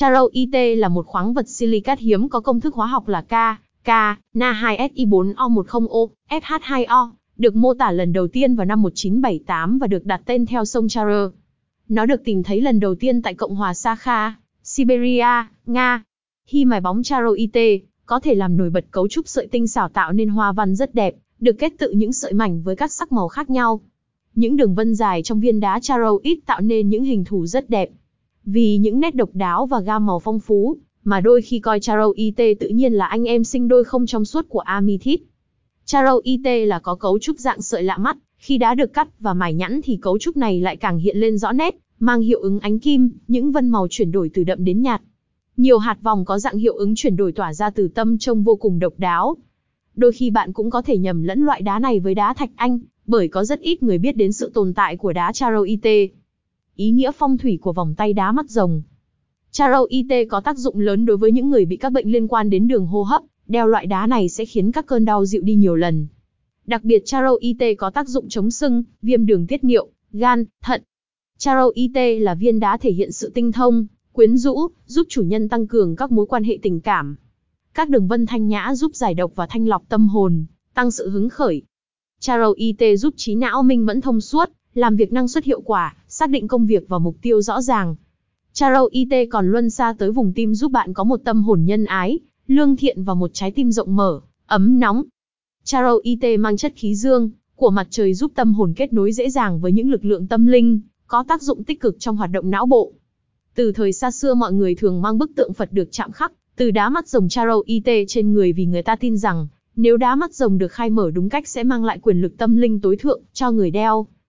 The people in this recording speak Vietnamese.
Charo IT là một khoáng vật silicat hiếm có công thức hóa học là K, K, Na2Si4O10O, FH2O, được mô tả lần đầu tiên vào năm 1978 và được đặt tên theo sông Charo. Nó được tìm thấy lần đầu tiên tại Cộng hòa Sakha, Siberia, Nga. Khi mài bóng Charo IT, có thể làm nổi bật cấu trúc sợi tinh xảo tạo nên hoa văn rất đẹp, được kết tự những sợi mảnh với các sắc màu khác nhau. Những đường vân dài trong viên đá charoite tạo nên những hình thù rất đẹp. Vì những nét độc đáo và gam màu phong phú, mà đôi khi coi charoite tự nhiên là anh em sinh đôi không trong suốt của amethyst. Charoite là có cấu trúc dạng sợi lạ mắt, khi đá được cắt và mài nhẵn thì cấu trúc này lại càng hiện lên rõ nét, mang hiệu ứng ánh kim, những vân màu chuyển đổi từ đậm đến nhạt. Nhiều hạt vòng có dạng hiệu ứng chuyển đổi tỏa ra từ tâm trông vô cùng độc đáo. Đôi khi bạn cũng có thể nhầm lẫn loại đá này với đá thạch anh, bởi có rất ít người biết đến sự tồn tại của đá charoite. Ý nghĩa phong thủy của vòng tay đá mắt rồng Charoite có tác dụng lớn đối với những người bị các bệnh liên quan đến đường hô hấp, đeo loại đá này sẽ khiến các cơn đau dịu đi nhiều lần. Đặc biệt charoite có tác dụng chống sưng, viêm đường tiết niệu, gan, thận. Charoite là viên đá thể hiện sự tinh thông, quyến rũ, giúp chủ nhân tăng cường các mối quan hệ tình cảm. Các đường vân thanh nhã giúp giải độc và thanh lọc tâm hồn, tăng sự hứng khởi. Charo IT giúp trí não minh mẫn thông suốt, làm việc năng suất hiệu quả, xác định công việc và mục tiêu rõ ràng. Charo IT còn luân xa tới vùng tim giúp bạn có một tâm hồn nhân ái, lương thiện và một trái tim rộng mở, ấm nóng. Charo IT mang chất khí dương của mặt trời giúp tâm hồn kết nối dễ dàng với những lực lượng tâm linh, có tác dụng tích cực trong hoạt động não bộ. Từ thời xa xưa mọi người thường mang bức tượng Phật được chạm khắc, từ đá mắt rồng Charo IT trên người vì người ta tin rằng, nếu đá mắt rồng được khai mở đúng cách sẽ mang lại quyền lực tâm linh tối thượng cho người đeo.